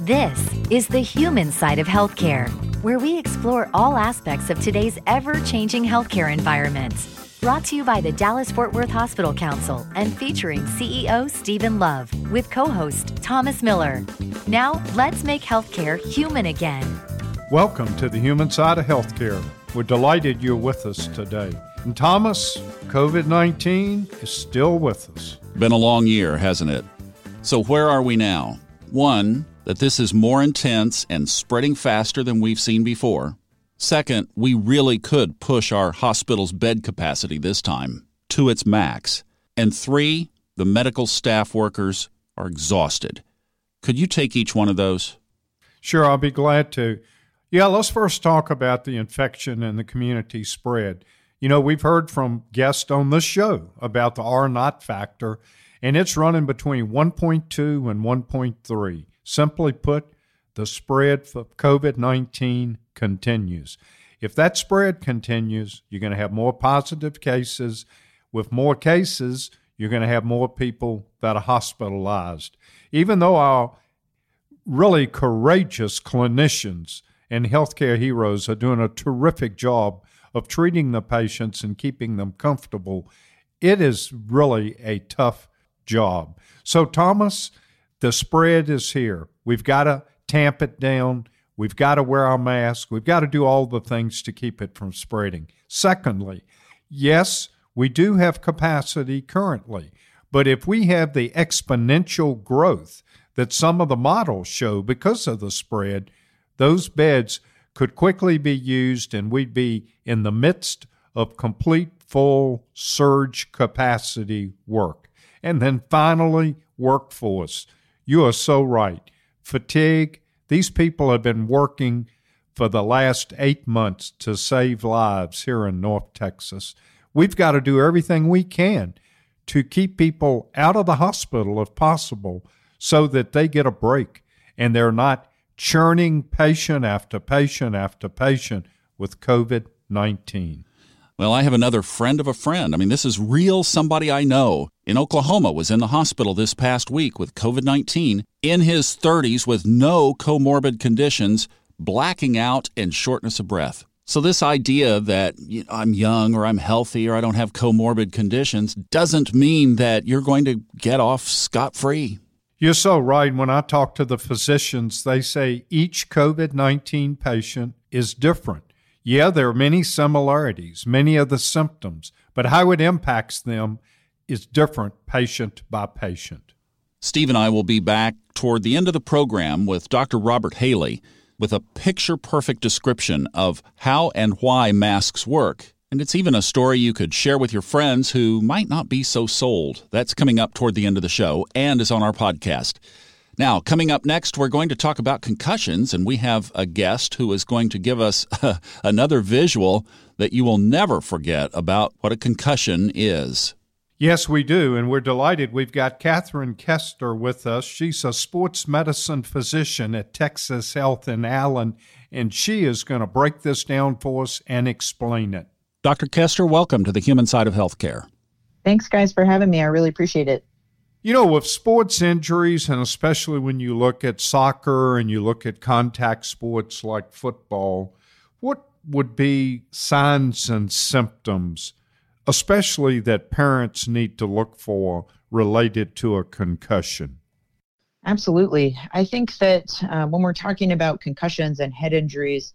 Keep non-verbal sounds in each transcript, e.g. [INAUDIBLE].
This is the human side of healthcare, where we explore all aspects of today's ever changing healthcare environment. Brought to you by the Dallas Fort Worth Hospital Council and featuring CEO Stephen Love with co host Thomas Miller. Now, let's make healthcare human again. Welcome to the human side of healthcare. We're delighted you're with us today. And Thomas, COVID 19 is still with us. Been a long year, hasn't it? So, where are we now? One, that this is more intense and spreading faster than we've seen before. Second, we really could push our hospital's bed capacity this time to its max. And three, the medical staff workers are exhausted. Could you take each one of those? Sure, I'll be glad to. Yeah, let's first talk about the infection and the community spread. You know, we've heard from guests on this show about the R naught factor, and it's running between 1.2 and 1.3. Simply put, the spread of COVID 19 continues. If that spread continues, you're going to have more positive cases. With more cases, you're going to have more people that are hospitalized. Even though our really courageous clinicians and healthcare heroes are doing a terrific job of treating the patients and keeping them comfortable, it is really a tough job. So, Thomas, the spread is here. We've got to tamp it down. We've got to wear our mask. We've got to do all the things to keep it from spreading. Secondly, yes, we do have capacity currently, but if we have the exponential growth that some of the models show because of the spread, those beds could quickly be used and we'd be in the midst of complete full surge capacity work. And then finally, workforce. You are so right. Fatigue, these people have been working for the last eight months to save lives here in North Texas. We've got to do everything we can to keep people out of the hospital if possible so that they get a break and they're not churning patient after patient after patient with COVID 19. Well, I have another friend of a friend. I mean, this is real somebody I know in Oklahoma was in the hospital this past week with COVID 19 in his 30s with no comorbid conditions, blacking out and shortness of breath. So, this idea that you know, I'm young or I'm healthy or I don't have comorbid conditions doesn't mean that you're going to get off scot free. You're so right. When I talk to the physicians, they say each COVID 19 patient is different. Yeah, there are many similarities, many of the symptoms, but how it impacts them is different patient by patient. Steve and I will be back toward the end of the program with Dr. Robert Haley with a picture perfect description of how and why masks work. And it's even a story you could share with your friends who might not be so sold. That's coming up toward the end of the show and is on our podcast. Now, coming up next, we're going to talk about concussions, and we have a guest who is going to give us [LAUGHS] another visual that you will never forget about what a concussion is. Yes, we do, and we're delighted. We've got Katherine Kester with us. She's a sports medicine physician at Texas Health in Allen, and she is going to break this down for us and explain it. Dr. Kester, welcome to the human side of healthcare. Thanks, guys, for having me. I really appreciate it. You know, with sports injuries, and especially when you look at soccer and you look at contact sports like football, what would be signs and symptoms, especially that parents need to look for related to a concussion? Absolutely. I think that uh, when we're talking about concussions and head injuries,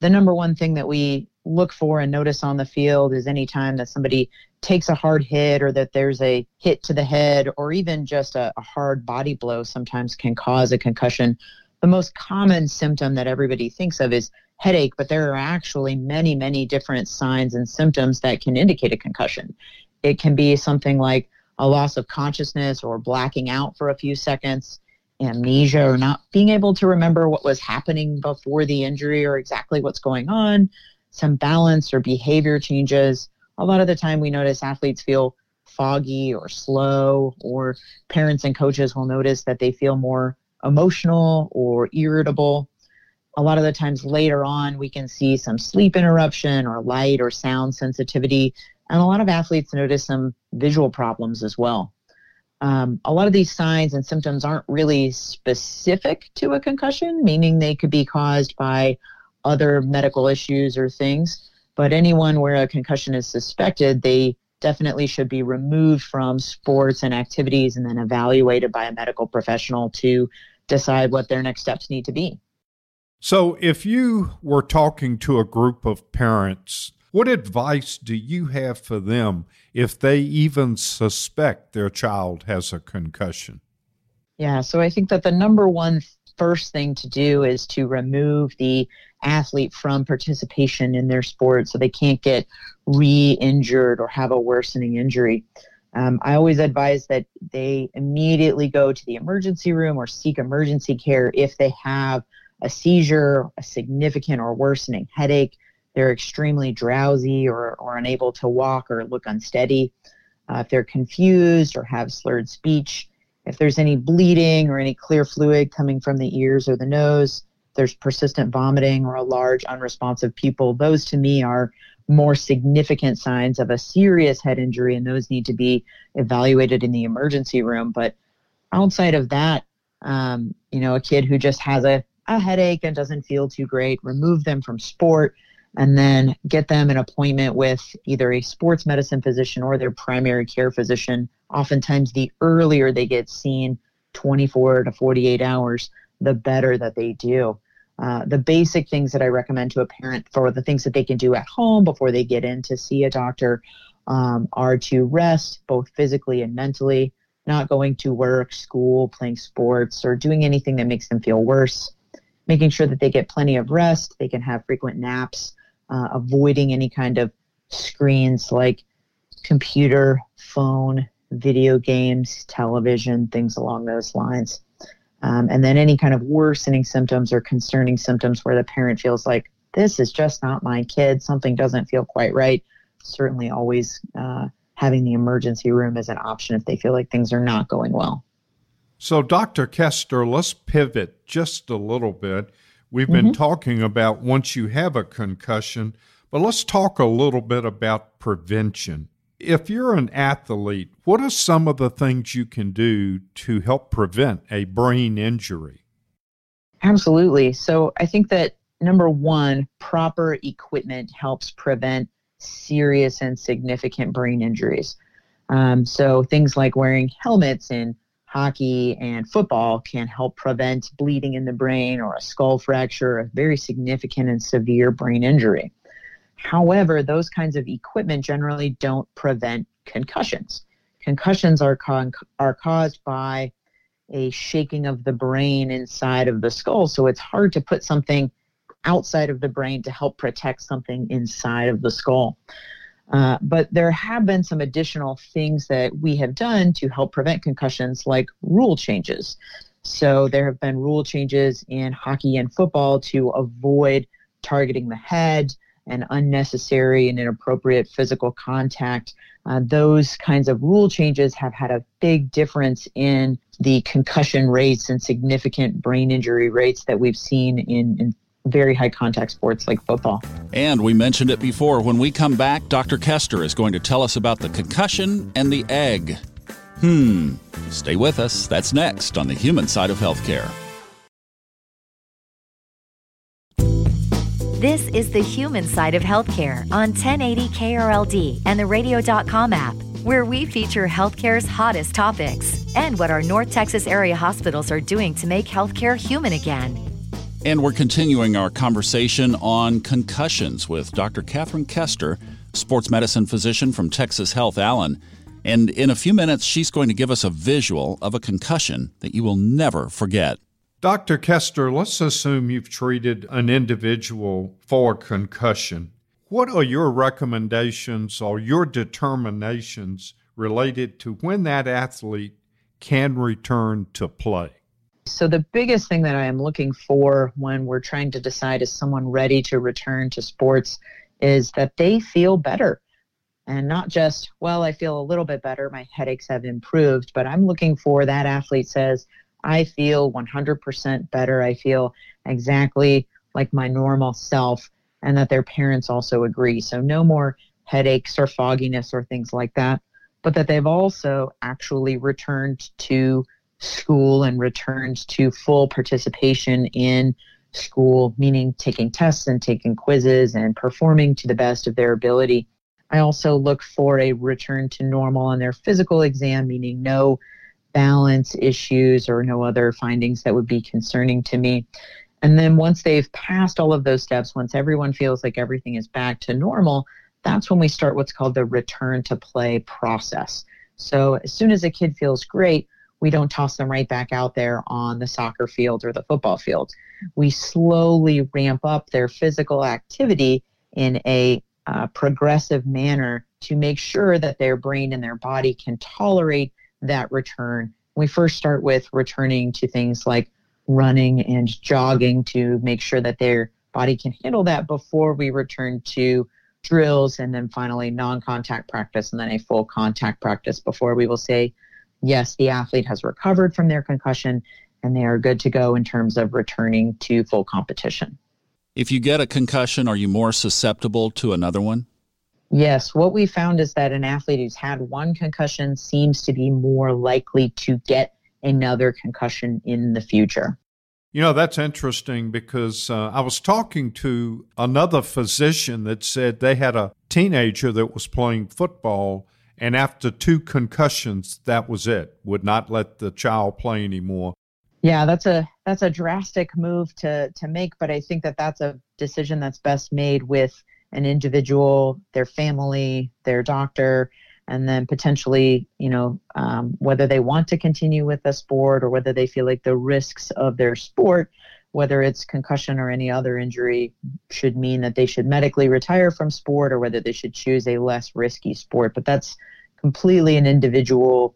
the number one thing that we look for and notice on the field is anytime that somebody takes a hard hit or that there's a hit to the head or even just a, a, hard body blow sometimes can cause a concussion. The most common symptom that everybody thinks of is headache, but there are actually many, many different signs and symptoms that can indicate a concussion. It can be something like a loss of consciousness or blacking out for a few seconds, amnesia or not being able to remember what was happening before the injury or exactly what's going on, some balance or behavior changes. A lot of the time, we notice athletes feel foggy or slow, or parents and coaches will notice that they feel more emotional or irritable. A lot of the times later on, we can see some sleep interruption or light or sound sensitivity. And a lot of athletes notice some visual problems as well. Um, a lot of these signs and symptoms aren't really specific to a concussion, meaning they could be caused by other medical issues or things. But anyone where a concussion is suspected, they definitely should be removed from sports and activities and then evaluated by a medical professional to decide what their next steps need to be. So, if you were talking to a group of parents, what advice do you have for them if they even suspect their child has a concussion? Yeah, so I think that the number one first thing to do is to remove the athlete from participation in their sport so they can't get re injured or have a worsening injury. Um, I always advise that they immediately go to the emergency room or seek emergency care if they have a seizure, a significant or worsening headache, they're extremely drowsy or, or unable to walk or look unsteady. Uh, if they're confused or have slurred speech, if there's any bleeding or any clear fluid coming from the ears or the nose, there's persistent vomiting or a large unresponsive pupil, those to me are more significant signs of a serious head injury, and those need to be evaluated in the emergency room. But outside of that, um, you know, a kid who just has a, a headache and doesn't feel too great, remove them from sport and then get them an appointment with either a sports medicine physician or their primary care physician. Oftentimes, the earlier they get seen, 24 to 48 hours, the better that they do. Uh, the basic things that I recommend to a parent for the things that they can do at home before they get in to see a doctor um, are to rest both physically and mentally, not going to work, school, playing sports, or doing anything that makes them feel worse. Making sure that they get plenty of rest, they can have frequent naps, uh, avoiding any kind of screens like computer, phone, video games, television, things along those lines. Um, and then any kind of worsening symptoms or concerning symptoms where the parent feels like this is just not my kid, something doesn't feel quite right. Certainly, always uh, having the emergency room as an option if they feel like things are not going well. So, Dr. Kester, let's pivot just a little bit. We've been mm-hmm. talking about once you have a concussion, but let's talk a little bit about prevention. If you're an athlete, what are some of the things you can do to help prevent a brain injury? Absolutely. So I think that number one, proper equipment helps prevent serious and significant brain injuries. Um, so things like wearing helmets in hockey and football can help prevent bleeding in the brain or a skull fracture, a very significant and severe brain injury. However, those kinds of equipment generally don't prevent concussions. Concussions are, con- are caused by a shaking of the brain inside of the skull, so it's hard to put something outside of the brain to help protect something inside of the skull. Uh, but there have been some additional things that we have done to help prevent concussions, like rule changes. So there have been rule changes in hockey and football to avoid targeting the head and unnecessary and inappropriate physical contact. Uh, those kinds of rule changes have had a big difference in the concussion rates and significant brain injury rates that we've seen in, in very high contact sports like football. And we mentioned it before. When we come back, Dr. Kester is going to tell us about the concussion and the egg. Hmm. Stay with us. That's next on the human side of healthcare. This is the human side of healthcare on 1080 KRLD and the radio.com app, where we feature healthcare's hottest topics and what our North Texas area hospitals are doing to make healthcare human again. And we're continuing our conversation on concussions with Dr. Katherine Kester, sports medicine physician from Texas Health Allen. And in a few minutes, she's going to give us a visual of a concussion that you will never forget. Dr. Kester, let's assume you've treated an individual for concussion. What are your recommendations or your determinations related to when that athlete can return to play? So, the biggest thing that I am looking for when we're trying to decide is someone ready to return to sports is that they feel better. And not just, well, I feel a little bit better, my headaches have improved, but I'm looking for that athlete says, I feel 100% better. I feel exactly like my normal self, and that their parents also agree. So, no more headaches or fogginess or things like that. but that they've also actually returned to school and returned to full participation in school, meaning taking tests and taking quizzes and performing to the best of their ability. I also look for a return to normal on their physical exam, meaning no balance issues or no other findings that would be concerning to me. And then once they've passed all of those steps, once everyone feels like everything is back to normal, that's when we start what's called the return to play process. So as soon as a kid feels great, we don't toss them right back out there on the soccer field or the football field. We slowly ramp up their physical activity in a uh, progressive manner to make sure that their brain and their body can tolerate that return. We first start with returning to things like running and jogging to make sure that their body can handle that before we return to drills and then finally non contact practice and then a full contact practice before we will say, yes, the athlete has recovered from their concussion and they are good to go in terms of returning to full competition. If you get a concussion, are you more susceptible to another one? Yes, what we found is that an athlete who's had one concussion seems to be more likely to get another concussion in the future. You know, that's interesting because uh, I was talking to another physician that said they had a teenager that was playing football, and after two concussions, that was it, would not let the child play anymore. Yeah, that's a that's a drastic move to to make, but I think that that's a decision that's best made with an individual, their family, their doctor, and then potentially, you know, um, whether they want to continue with the sport or whether they feel like the risks of their sport, whether it's concussion or any other injury, should mean that they should medically retire from sport or whether they should choose a less risky sport. But that's completely an individual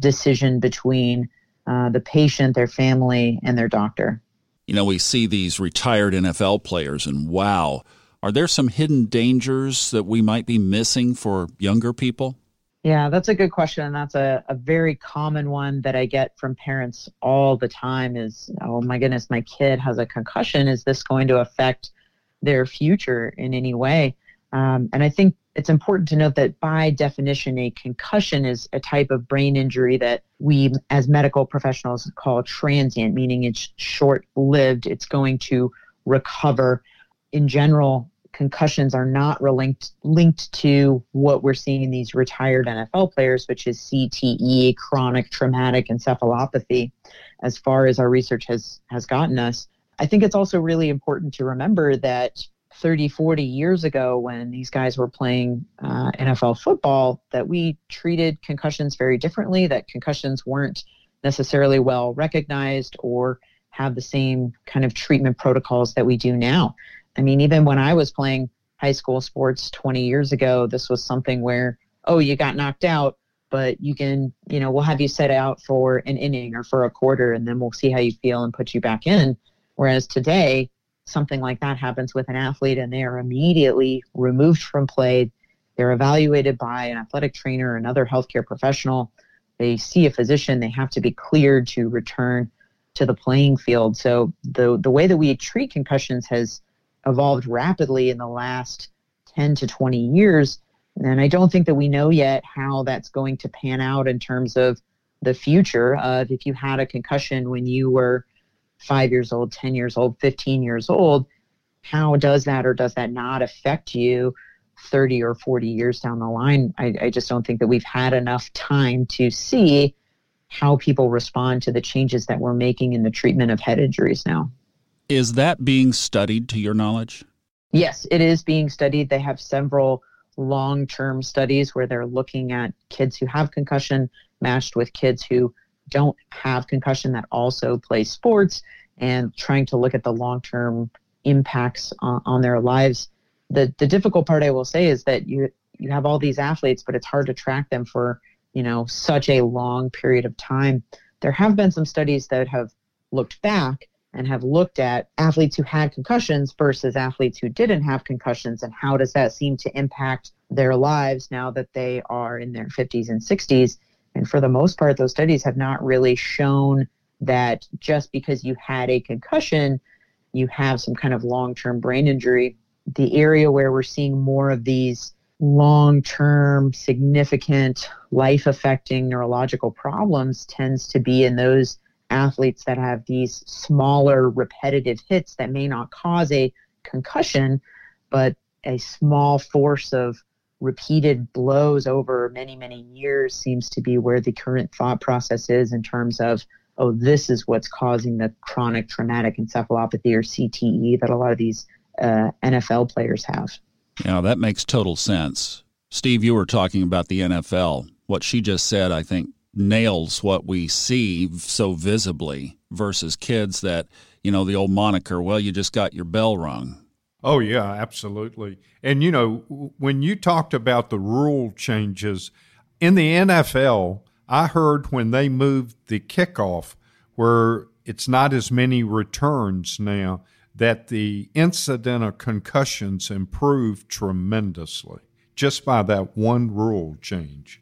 decision between uh, the patient, their family, and their doctor. You know, we see these retired NFL players, and wow are there some hidden dangers that we might be missing for younger people? Yeah, that's a good question. And that's a, a very common one that I get from parents all the time is, oh my goodness, my kid has a concussion. Is this going to affect their future in any way? Um, and I think it's important to note that by definition, a concussion is a type of brain injury that we as medical professionals call transient, meaning it's short lived. It's going to recover. In general, concussions are not linked linked to what we're seeing in these retired NFL players, which is CTE, chronic traumatic encephalopathy, as far as our research has has gotten us. I think it's also really important to remember that 30, 40 years ago, when these guys were playing uh, NFL football, that we treated concussions very differently, that concussions weren't necessarily well recognized or have the same kind of treatment protocols that we do now. I mean, even when I was playing high school sports 20 years ago, this was something where, oh, you got knocked out, but you can, you know, we'll have you set out for an inning or for a quarter, and then we'll see how you feel and put you back in. Whereas today, something like that happens with an athlete and they are immediately removed from play. They're evaluated by an athletic trainer or another healthcare professional. They see a physician. They have to be cleared to return to the playing field. So the the way that we treat concussions has evolved rapidly in the last 10 to 20 years. And I don't think that we know yet how that's going to pan out in terms of the future of if you had a concussion when you were five years old, 10 years old, 15 years old, how does that or does that not affect you 30 or 40 years down the line? I, I just don't think that we've had enough time to see how people respond to the changes that we're making in the treatment of head injuries now. Is that being studied to your knowledge? Yes, it is being studied. They have several long term studies where they're looking at kids who have concussion matched with kids who don't have concussion that also play sports and trying to look at the long term impacts on, on, their lives. The the difficult part I will say is that you you have all these athletes, but it's hard to track them for, you know, such a long period of time. There have been some studies that have looked back and have looked at athletes who had concussions versus athletes who didn't have concussions and how does that seem to impact their lives now that they are in their 50s and 60s and for the most part those studies have not really shown that just because you had a concussion you have some kind of long-term brain injury. The area where we're seeing more of these long term, significant, life affecting neurological problems tends to be in those athletes that have these smaller, repetitive hits that may not cause a concussion, but a small force of repeated blows over many, many years seems to be where the current thought process is in terms of, oh, this is what's causing the chronic traumatic encephalopathy or CTE that a lot of these uh, NFL players have. Yeah, that makes total sense. Steve, you were talking about the NFL. What she just said, I think, nails what we see so visibly versus kids that, you know, the old moniker, well, you just got your bell rung. Oh, yeah, absolutely. And, you know, when you talked about the rule changes in the NFL, I heard when they moved the kickoff where it's not as many returns now that the incident of concussions improved tremendously just by that one rule change.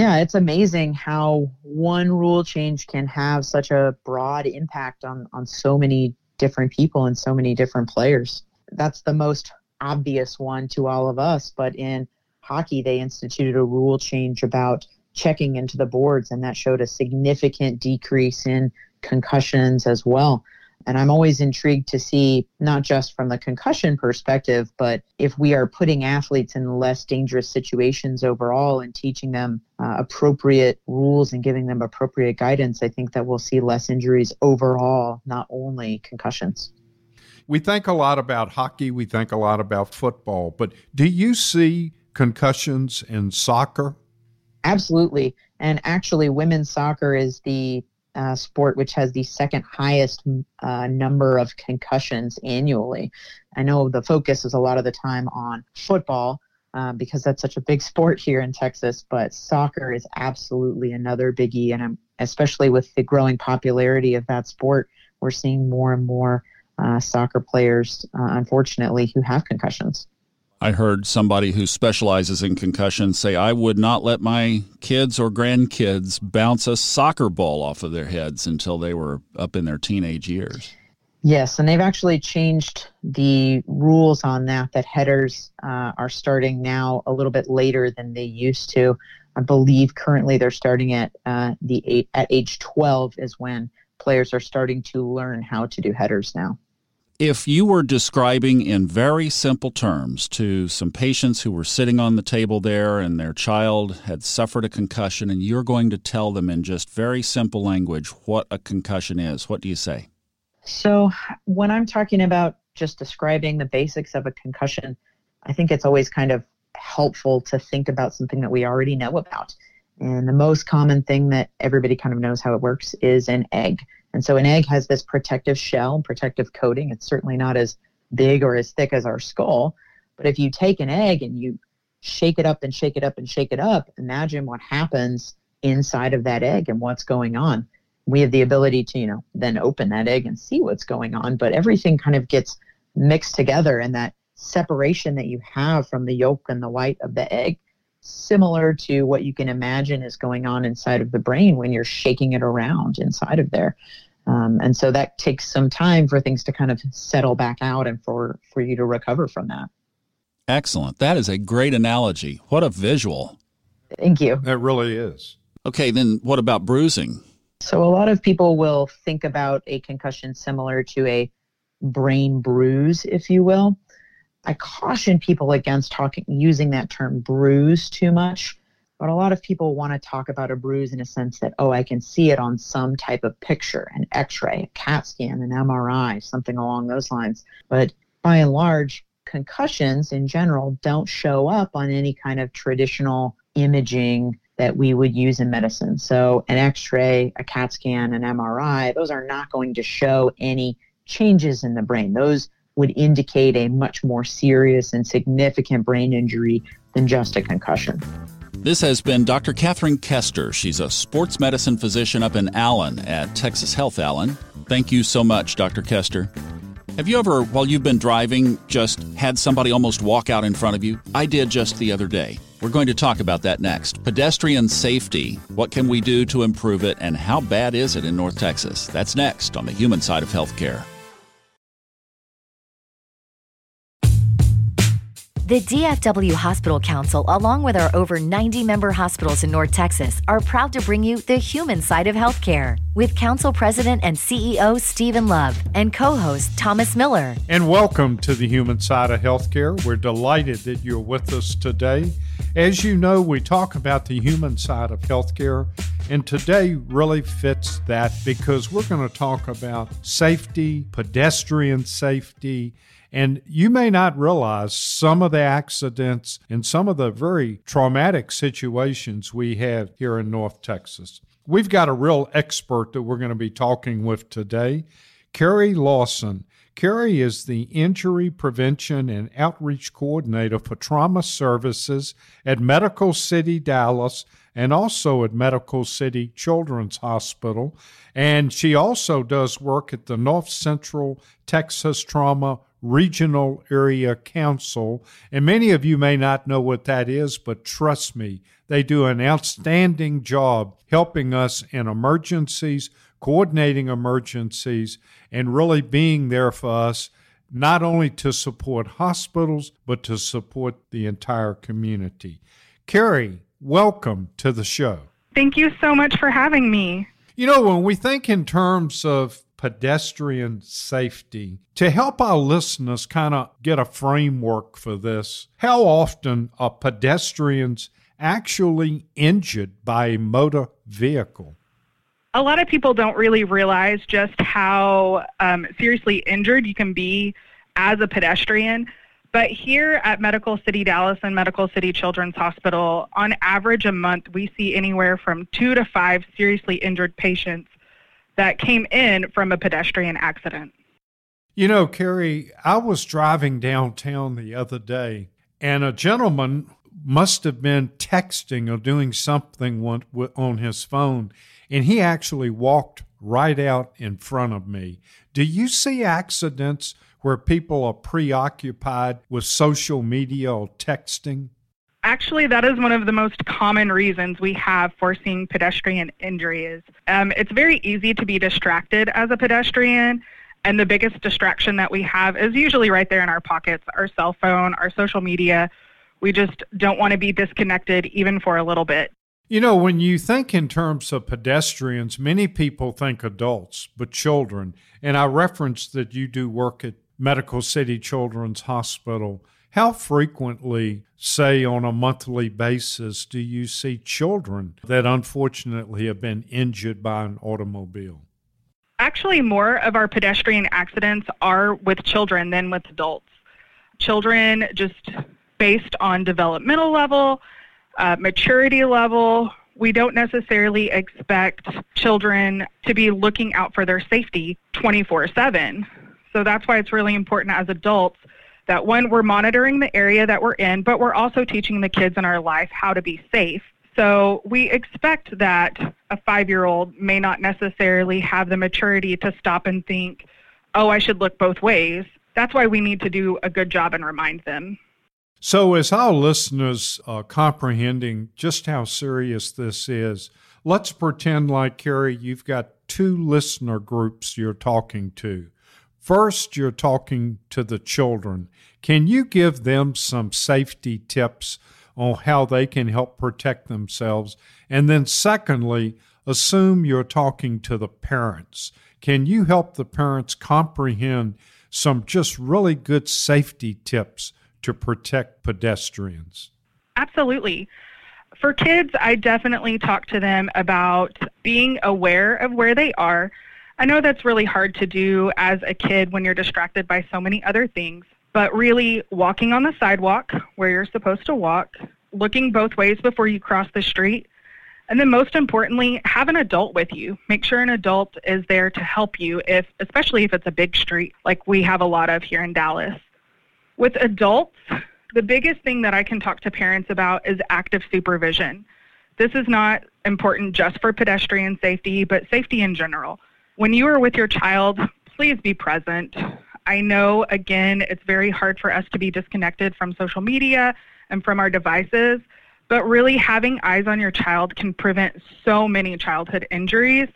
Yeah, it's amazing how one rule change can have such a broad impact on, on so many different people and so many different players. That's the most obvious one to all of us, but in hockey, they instituted a rule change about checking into the boards, and that showed a significant decrease in concussions as well. And I'm always intrigued to see, not just from the concussion perspective, but if we are putting athletes in less dangerous situations overall and teaching them uh, appropriate rules and giving them appropriate guidance, I think that we'll see less injuries overall, not only concussions. We think a lot about hockey, we think a lot about football, but do you see concussions in soccer? Absolutely. And actually, women's soccer is the uh, sport which has the second highest uh, number of concussions annually. I know the focus is a lot of the time on football uh, because that's such a big sport here in Texas, but soccer is absolutely another biggie. And I'm, especially with the growing popularity of that sport, we're seeing more and more uh, soccer players, uh, unfortunately, who have concussions. I heard somebody who specializes in concussions say, I would not let my kids or grandkids bounce a soccer ball off of their heads until they were up in their teenage years. Yes, and they've actually changed the rules on that, that headers uh, are starting now a little bit later than they used to. I believe currently they're starting at uh, the eight, at age 12 is when players are starting to learn how to do headers now. If you were describing in very simple terms to some patients who were sitting on the table there and their child had suffered a concussion, and you're going to tell them in just very simple language what a concussion is, what do you say? So, when I'm talking about just describing the basics of a concussion, I think it's always kind of helpful to think about something that we already know about. And the most common thing that everybody kind of knows how it works is an egg. And so an egg has this protective shell, protective coating. It's certainly not as big or as thick as our skull. But if you take an egg and you shake it up and shake it up and shake it up, imagine what happens inside of that egg and what's going on. We have the ability to, you know, then open that egg and see what's going on, but everything kind of gets mixed together and that separation that you have from the yolk and the white of the egg similar to what you can imagine is going on inside of the brain when you're shaking it around inside of there. Um, and so that takes some time for things to kind of settle back out and for, for you to recover from that. Excellent. That is a great analogy. What a visual. Thank you. It really is. Okay, then what about bruising? So, a lot of people will think about a concussion similar to a brain bruise, if you will. I caution people against talking using that term bruise too much. But a lot of people want to talk about a bruise in a sense that, oh, I can see it on some type of picture, an x ray, a CAT scan, an MRI, something along those lines. But by and large, concussions in general don't show up on any kind of traditional imaging that we would use in medicine. So, an x ray, a CAT scan, an MRI, those are not going to show any changes in the brain. Those would indicate a much more serious and significant brain injury than just a concussion. This has been Dr. Katherine Kester. She's a sports medicine physician up in Allen at Texas Health Allen. Thank you so much, Dr. Kester. Have you ever, while you've been driving, just had somebody almost walk out in front of you? I did just the other day. We're going to talk about that next. Pedestrian safety. What can we do to improve it, and how bad is it in North Texas? That's next on the human side of healthcare. The DFW Hospital Council, along with our over 90 member hospitals in North Texas, are proud to bring you the human side of healthcare with Council President and CEO Stephen Love and co host Thomas Miller. And welcome to the human side of healthcare. We're delighted that you're with us today. As you know, we talk about the human side of healthcare, and today really fits that because we're going to talk about safety, pedestrian safety and you may not realize some of the accidents and some of the very traumatic situations we have here in North Texas. We've got a real expert that we're going to be talking with today, Karrie Lawson. Karrie is the Injury Prevention and Outreach Coordinator for Trauma Services at Medical City Dallas and also at Medical City Children's Hospital. And she also does work at the North Central Texas Trauma Regional Area Council. And many of you may not know what that is, but trust me, they do an outstanding job helping us in emergencies, coordinating emergencies, and really being there for us, not only to support hospitals, but to support the entire community. Karrie, welcome to the show. Thank you so much for having me. You know, when we think in terms of pedestrian safety. To help our listeners kind of get a framework for this, how often are pedestrians actually injured by a motor vehicle? A lot of people don't really realize just how um, seriously injured you can be as a pedestrian. But here at Medical City Dallas and Medical City Children's Hospital, on average a month, we see anywhere from two to five seriously injured patients that came in from a pedestrian accident. You know, Karrie, I was driving downtown the other day, and a gentleman must have been texting or doing something on his phone, and he actually walked right out in front of me. Do you see accidents where people are preoccupied with social media or texting? Actually, that is one of the most common reasons we have for seeing pedestrian injuries. Um, it's very easy to be distracted as a pedestrian, and the biggest distraction that we have is usually right there in our pockets our cell phone, our social media. We just don't want to be disconnected even for a little bit. You know, when you think in terms of pedestrians, many people think adults, but children. And I referenced that you do work at Medical City Children's Hospital. How frequently, say on a monthly basis, do you see children that unfortunately have been injured by an automobile? Actually, more of our pedestrian accidents are with children than with adults. Children, just based on developmental level, uh, maturity level, we don't necessarily expect children to be looking out for their safety 24 7. So that's why it's really important as adults that one, we're monitoring the area that we're in, but we're also teaching the kids in our life how to be safe. So we expect that a five year old may not necessarily have the maturity to stop and think, oh, I should look both ways. That's why we need to do a good job and remind them. So, as our listeners are comprehending just how serious this is, let's pretend like, Karrie, you've got two listener groups you're talking to. First, you're talking to the children. Can you give them some safety tips on how they can help protect themselves? And then, secondly, assume you're talking to the parents. Can you help the parents comprehend some just really good safety tips to protect pedestrians? Absolutely. For kids, I definitely talk to them about being aware of where they are I know that's really hard to do as a kid when you're distracted by so many other things, but really walking on the sidewalk where you're supposed to walk, looking both ways before you cross the street, and then most importantly, have an adult with you. Make sure an adult is there to help you if especially if it's a big street like we have a lot of here in Dallas. With adults, the biggest thing that I can talk to parents about is active supervision. This is not important just for pedestrian safety, but safety in general when you are with your child, please be present. I know, again, it's very hard for us to be disconnected from social media and from our devices, but really having eyes on your child can prevent so many childhood injuries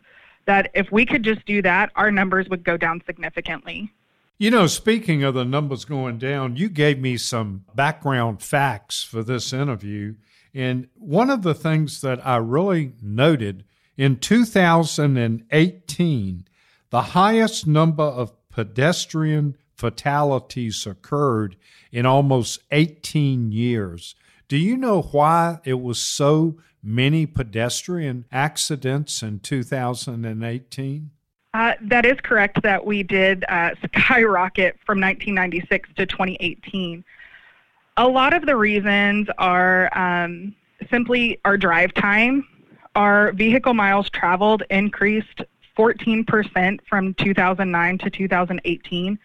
that if we could just do that, our numbers would go down significantly. You know, speaking of the numbers going down, you gave me some background facts for this interview. And one of the things that I really noted in 2018, the highest number of pedestrian fatalities occurred in almost 18 years. Do you know why it was so many pedestrian accidents in 2018? Uh, that is correct that we did uh, skyrocket from 1996 to 2018. A lot of the reasons are um, simply our drive time. Our vehicle miles traveled increased 14% from 2009 to 2018.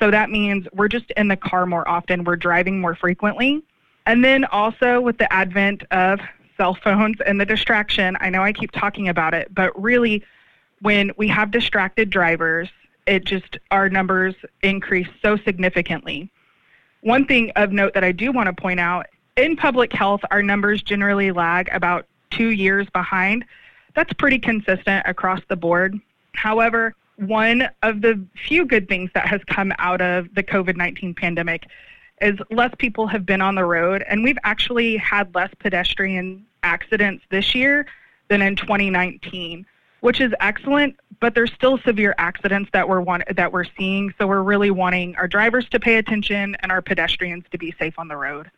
So that means we're just in the car more often, we're driving more frequently. And then also with the advent of cell phones and the distraction, I know I keep talking about it, but really when we have distracted drivers, it just our numbers increase so significantly. One thing of note that I do want to point out in public health, our numbers generally lag about two years behind. That's pretty consistent across the board. However, one of the few good things that has come out of the COVID 19 pandemic is less people have been on the road, and we've actually had less pedestrian accidents this year than in 2019 which is excellent. But there's still severe accidents that we're want, that we're seeing. So we're really wanting our drivers to pay attention and our pedestrians to be safe on the road.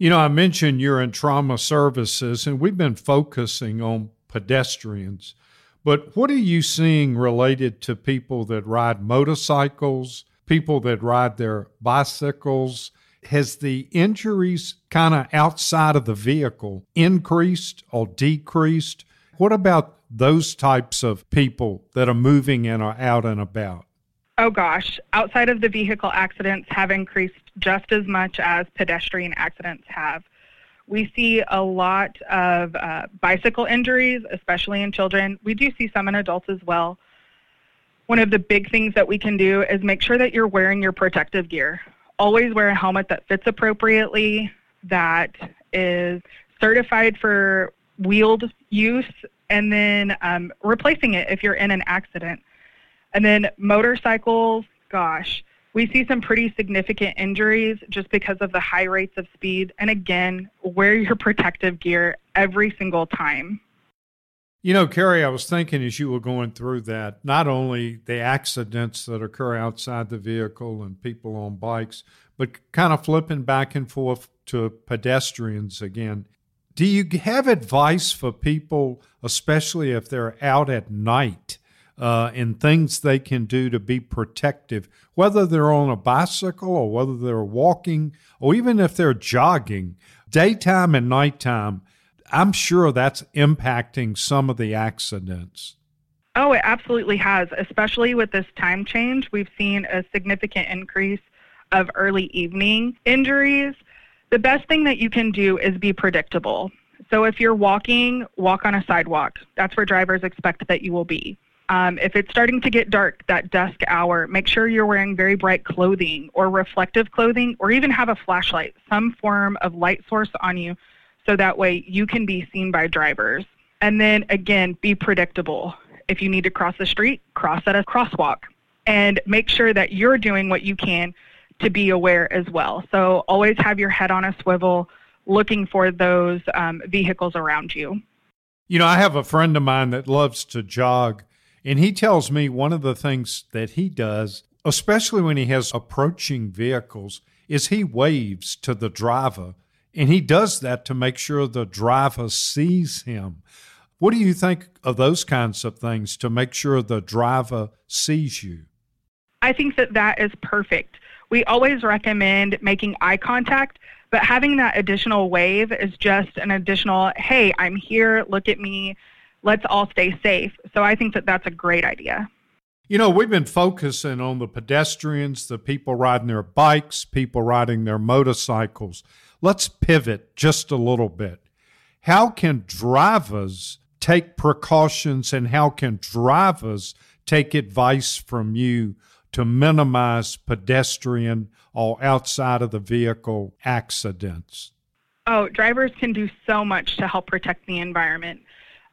You know, I mentioned you're in trauma services, and we've been focusing on pedestrians. But what are you seeing related to people that ride motorcycles, people that ride their bicycles? Has the injuries kind of outside of the vehicle increased or decreased? What about those types of people that are moving and are out and about? Oh gosh, outside of the vehicle accidents have increased just as much as pedestrian accidents have. We see a lot of uh, bicycle injuries, especially in children. We do see some in adults as well. One of the big things that we can do is make sure that you're wearing your protective gear. Always wear a helmet that fits appropriately, that is certified for wheeled use and then um, replacing it if you're in an accident. And then motorcycles, gosh, we see some pretty significant injuries just because of the high rates of speed. And again, wear your protective gear every single time. You know, Karrie, I was thinking as you were going through that, not only the accidents that occur outside the vehicle and people on bikes, but kind of flipping back and forth to pedestrians again. Do you have advice for people, especially if they're out at night, uh, and things they can do to be protective, whether they're on a bicycle or whether they're walking or even if they're jogging, daytime and nighttime? I'm sure that's impacting some of the accidents. Oh, it absolutely has, especially with this time change. We've seen a significant increase of early evening injuries the best thing that you can do is be predictable. So if you're walking, walk on a sidewalk. That's where drivers expect that you will be. Um, if it's starting to get dark, that dusk hour, make sure you're wearing very bright clothing or reflective clothing or even have a flashlight, some form of light source on you so that way you can be seen by drivers. And then again, be predictable. If you need to cross the street, cross at a crosswalk and make sure that you're doing what you can to be aware as well. So always have your head on a swivel looking for those um, vehicles around you. You know, I have a friend of mine that loves to jog, and he tells me one of the things that he does, especially when he has approaching vehicles, is he waves to the driver. And he does that to make sure the driver sees him. What do you think of those kinds of things to make sure the driver sees you? I think that that is perfect we always recommend making eye contact, but having that additional wave is just an additional, hey, I'm here, look at me, let's all stay safe. So I think that that's a great idea. You know, we've been focusing on the pedestrians, the people riding their bikes, people riding their motorcycles. Let's pivot just a little bit. How can drivers take precautions and how can drivers take advice from you to minimize pedestrian or outside of the vehicle accidents? Oh, drivers can do so much to help protect the environment.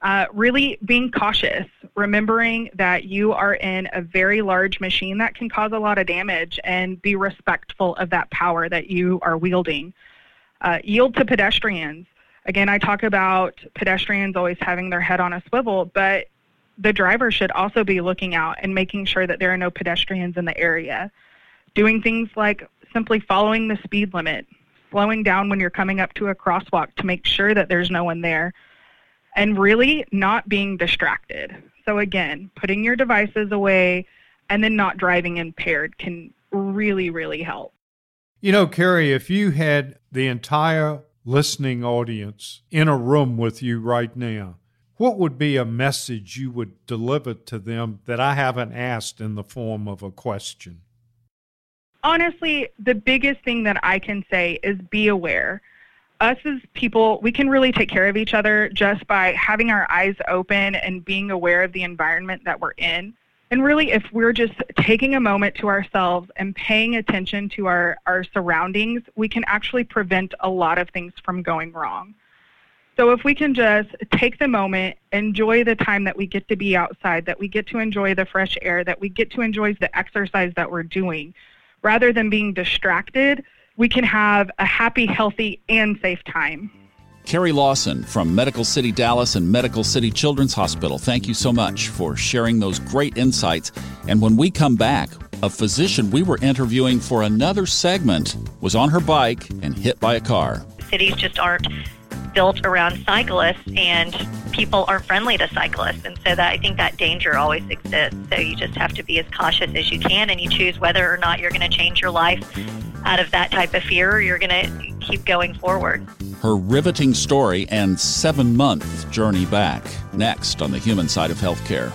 Uh, really being cautious, remembering that you are in a very large machine that can cause a lot of damage, and be respectful of that power that you are wielding. Uh, yield to pedestrians. Again, I talk about pedestrians always having their head on a swivel, but the driver should also be looking out and making sure that there are no pedestrians in the area. Doing things like simply following the speed limit, slowing down when you're coming up to a crosswalk to make sure that there's no one there, and really not being distracted. So, again, putting your devices away and then not driving impaired can really, really help. You know, Karrie, if you had the entire listening audience in a room with you right now, what would be a message you would deliver to them that I haven't asked in the form of a question? Honestly, the biggest thing that I can say is be aware. Us as people, we can really take care of each other just by having our eyes open and being aware of the environment that we're in. And really, if we're just taking a moment to ourselves and paying attention to our, our surroundings, we can actually prevent a lot of things from going wrong. So if we can just take the moment, enjoy the time that we get to be outside, that we get to enjoy the fresh air, that we get to enjoy the exercise that we're doing, rather than being distracted, we can have a happy, healthy, and safe time. Karrie Lawson from Medical City Dallas and Medical City Children's Hospital, thank you so much for sharing those great insights. And when we come back, a physician we were interviewing for another segment was on her bike and hit by a car. Cities just aren't built around cyclists and people aren't friendly to cyclists and so that I think that danger always exists. So you just have to be as cautious as you can and you choose whether or not you're going to change your life out of that type of fear or you're going to keep going forward. Her riveting story and 7-month journey back next on the human side of healthcare.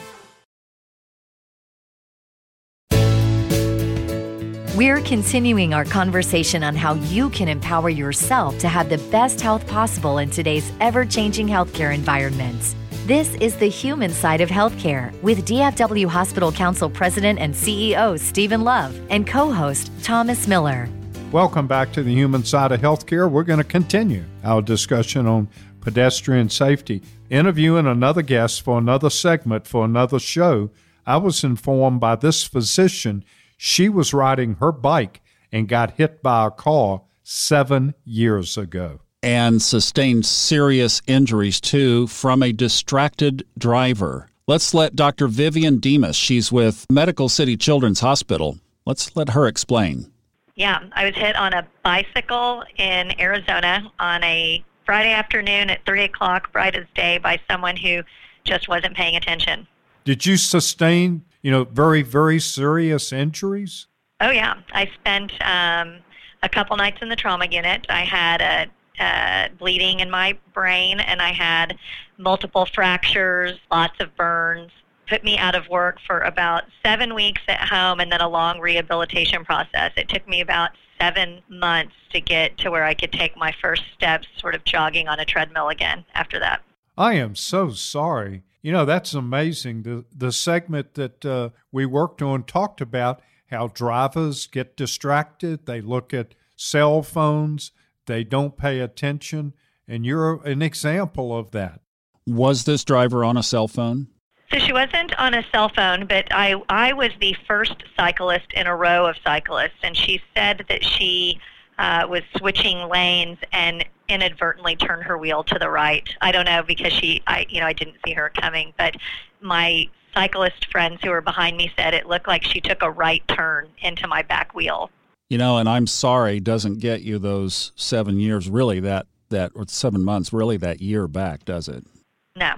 We're continuing our conversation on how you can empower yourself to have the best health possible in today's ever changing healthcare environments. This is the human side of healthcare with DFW Hospital Council President and CEO Stephen Love and co host Thomas Miller. Welcome back to the human side of healthcare. We're going to continue our discussion on pedestrian safety. Interviewing another guest for another segment for another show, I was informed by this physician she was riding her bike and got hit by a car seven years ago. And sustained serious injuries too from a distracted driver. Let's let Dr. Vivian Dimas, she's with Medical City Children's Hospital, let's let her explain. Yeah, I was hit on a bicycle in Arizona on a Friday afternoon at 3 o'clock, bright as day, by someone who just wasn't paying attention. Did you sustain you know, very, very serious injuries? Oh, yeah. I spent um, a couple nights in the trauma unit. I had a uh, bleeding in my brain, and I had multiple fractures, lots of burns. Put me out of work for about seven weeks at home, and then a long rehabilitation process. It took me about seven months to get to where I could take my first steps, sort of jogging on a treadmill again after that. I am so sorry. You know, that's amazing. The, the segment that uh, we worked on talked about how drivers get distracted, they look at cell phones, they don't pay attention, and you're an example of that. Was this driver on a cell phone? So she wasn't on a cell phone, but I I was the first cyclist in a row of cyclists, and she said that she uh, was switching lanes and inadvertently turned her wheel to the right. I don't know because she, I, you know, I didn't see her coming, but my cyclist friends who were behind me said it looked like she took a right turn into my back wheel. You know, and I'm sorry doesn't get you those seven years, really that that or seven months, really that year back, does it? No,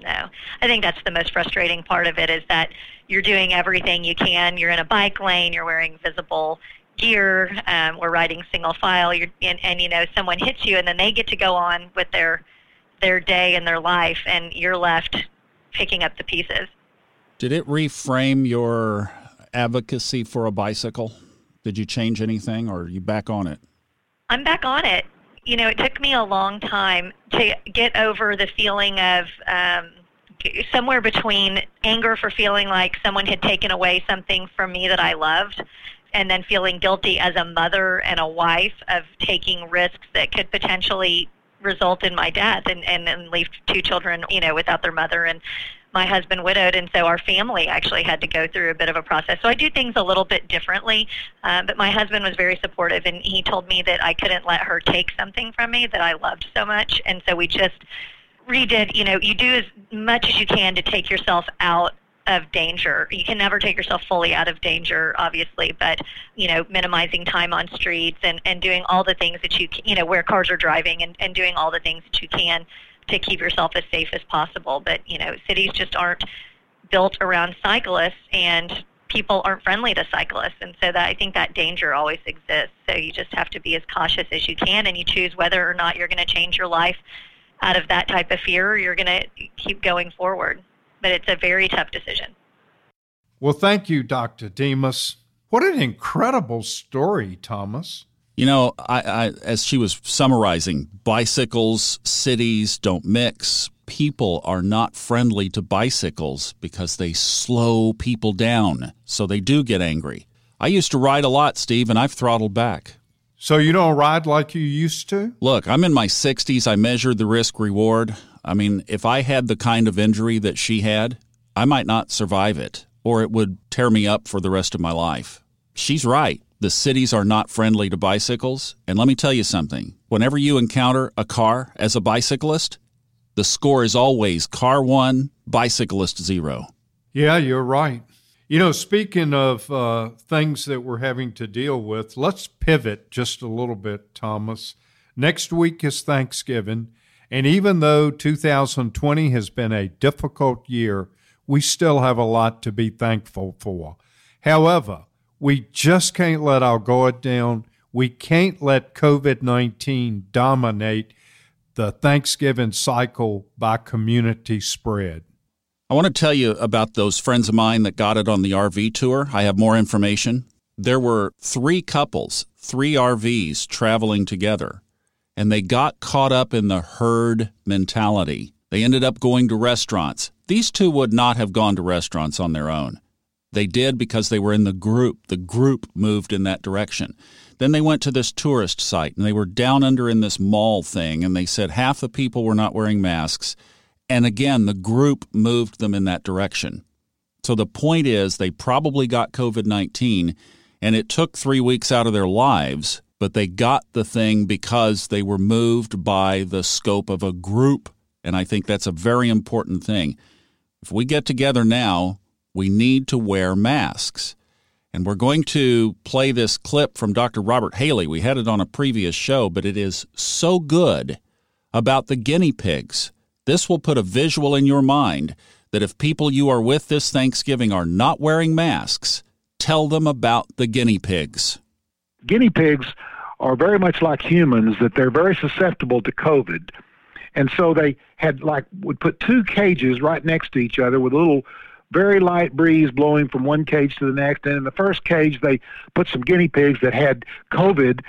no. I think that's the most frustrating part of it is that you're doing everything you can. You're in a bike lane. You're wearing visible gear um, or riding single file you're, and, and you know someone hits you and then they get to go on with their their day and their life and you're left picking up the pieces did it reframe your advocacy for a bicycle did you change anything or are you back on it? I'm back on it. You know it took me a long time to get over the feeling of um, somewhere between anger for feeling like someone had taken away something from me that I loved and then feeling guilty as a mother and a wife of taking risks that could potentially result in my death and, and, and leave two children, you know, without their mother. And my husband widowed, and so our family actually had to go through a bit of a process. So I do things a little bit differently, uh, but my husband was very supportive, and he told me that I couldn't let her take something from me that I loved so much, and so we just redid. You know, you do as much as you can to take yourself out of danger. You can never take yourself fully out of danger, obviously, but you know, minimizing time on streets and and doing all the things that you you know where cars are driving and and doing all the things that you can to keep yourself as safe as possible. But you know, cities just aren't built around cyclists, and people aren't friendly to cyclists, and so that I think that danger always exists. So you just have to be as cautious as you can, and you choose whether or not you're going to change your life out of that type of fear, or you're going to keep going forward. But it's a very tough decision. Well, thank you, Dr. Dimas. What an incredible story, Thomas. You know, I, I, as she was summarizing, bicycles, cities don't mix. People are not friendly to bicycles because they slow people down. So they do get angry. I used to ride a lot, Steve, and I've throttled back. So you don't ride like you used to? Look, I'm in my 60s. I measured the risk reward. I mean, if I had the kind of injury that she had, I might not survive it, or it would tear me up for the rest of my life. She's right the cities are not friendly to bicycles. And let me tell you something whenever you encounter a car as a bicyclist, the score is always car one, bicyclist zero. Yeah, you're right. You know, speaking of uh, things that we're having to deal with, let's pivot just a little bit, Thomas. Next week is Thanksgiving, and even though 2020 has been a difficult year, we still have a lot to be thankful for. However, we just can't let our guard down. We can't let COVID 19 dominate the Thanksgiving cycle by community spread. I want to tell you about those friends of mine that got it on the RV tour. I have more information. There were three couples, three RVs traveling together, and they got caught up in the herd mentality. They ended up going to restaurants. These two would not have gone to restaurants on their own. They did because they were in the group. The group moved in that direction. Then they went to this tourist site and they were down under in this mall thing and they said half the people were not wearing masks. And again, the group moved them in that direction. So the point is, they probably got COVID 19 and it took three weeks out of their lives, but they got the thing because they were moved by the scope of a group. And I think that's a very important thing. If we get together now we need to wear masks. And we're going to play this clip from Dr. Robert Haley. We had it on a previous show, but it is so good about the guinea pigs. This will put a visual in your mind that if people you are with this Thanksgiving are not wearing masks, tell them about the guinea pigs. Guinea pigs are very much like humans, that they're very susceptible to COVID. And so they had like would put two cages right next to each other with a little very light breeze blowing from one cage to the next. And in the first cage, they put some guinea pigs that had COVID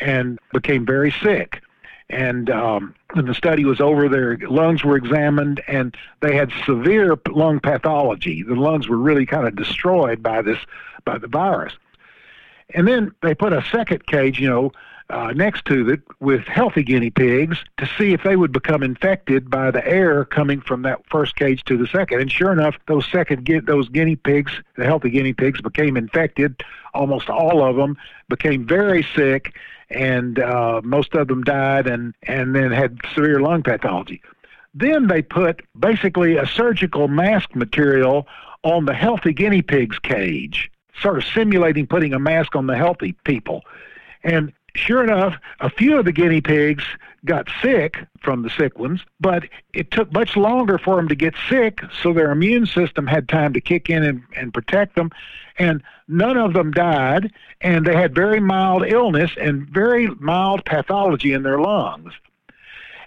and became very sick. And um, when the study was over, their lungs were examined, and they had severe lung pathology. The lungs were really kind of destroyed by this by the virus. And then they put a second cage, you know, uh, next to it with healthy guinea pigs to see if they would become infected by the air coming from that first cage to the second. And sure enough, those second those guinea pigs, the healthy guinea pigs, became infected. Almost all of them became very sick, and uh, most of them died, and and then had severe lung pathology. Then they put basically a surgical mask material on the healthy guinea pig's cage, sort of simulating putting a mask on the healthy people. And sure enough, a few of the guinea pigs got sick from the sick ones, but it took much longer for them to get sick, so their immune system had time to kick in and, and protect them. And none of them died, and they had very mild illness and very mild pathology in their lungs.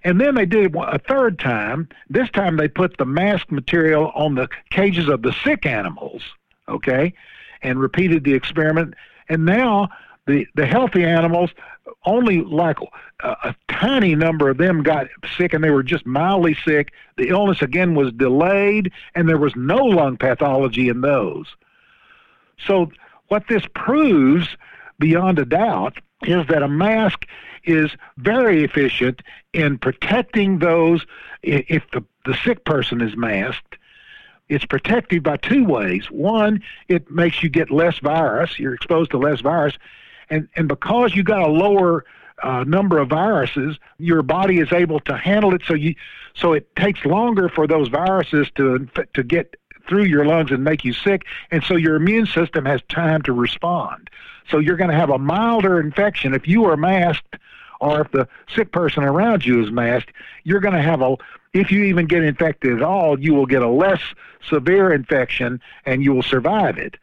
And then they did a third time. This time they put the mask material on the cages of the sick animals, okay, and repeated the experiment. And now the the healthy animals only like a, a, tiny number of them got sick and they were just mildly sick the illness again was delayed and there was no lung pathology in those so what this proves beyond a doubt is that a mask is very efficient in protecting those if the, the sick person is masked it's protective by two ways. One, it makes you get less virus. You're exposed to less virus. And, and because you got a lower uh, number of viruses, your body is able to handle it. So you, so it takes longer for those viruses to to get through your lungs and make you sick, and so your immune system has time to respond. So you're going to have a milder infection if you are masked, or if the sick person around you is masked. You're going to have a if you even get infected at all, you will get a less severe infection and you will survive it.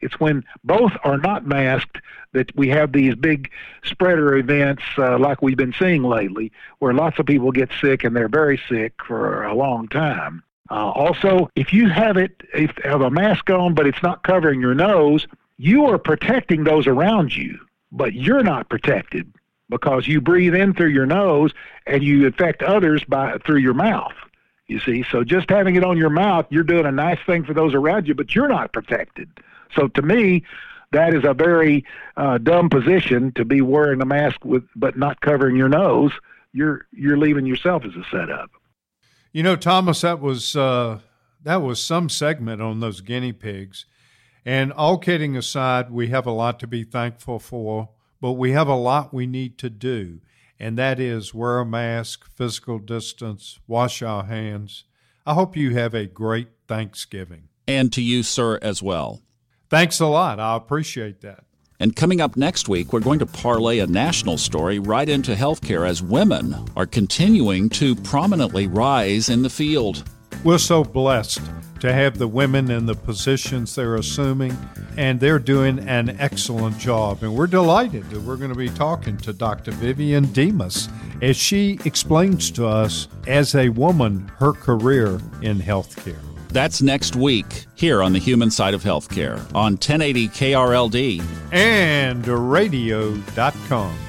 It's when both are not masked that we have these big spreader events uh, like we've been seeing lately, where lots of people get sick and they're very sick for a long time. Uh, also, if you have it, if have a mask on but it's not covering your nose, you are protecting those around you, but you're not protected because you breathe in through your nose and you infect others by through your mouth. You see, so just having it on your mouth, you're doing a nice thing for those around you, but you're not protected. So to me, that is a very uh, dumb position to be wearing a mask with, but not covering your nose. You're you're leaving yourself as a setup. You know, Thomas, that was uh, that was some segment on those guinea pigs. And all kidding aside, we have a lot to be thankful for but we have a lot we need to do, and that is wear a mask, physical distance, wash our hands. I hope you have a great Thanksgiving. And to you, sir, as well. Thanks a lot. I appreciate that. And coming up next week, we're going to parlay a national story right into healthcare as women are continuing to prominently rise in the field. We're so blessed to have the women in the positions they're assuming, and they're doing an excellent job. And we're delighted that we're going to be talking to Dr. Vivian Dimas as she explains to us, as a woman, her career in healthcare. That's next week here on the human side of healthcare on 1080 KRLD and radio.com.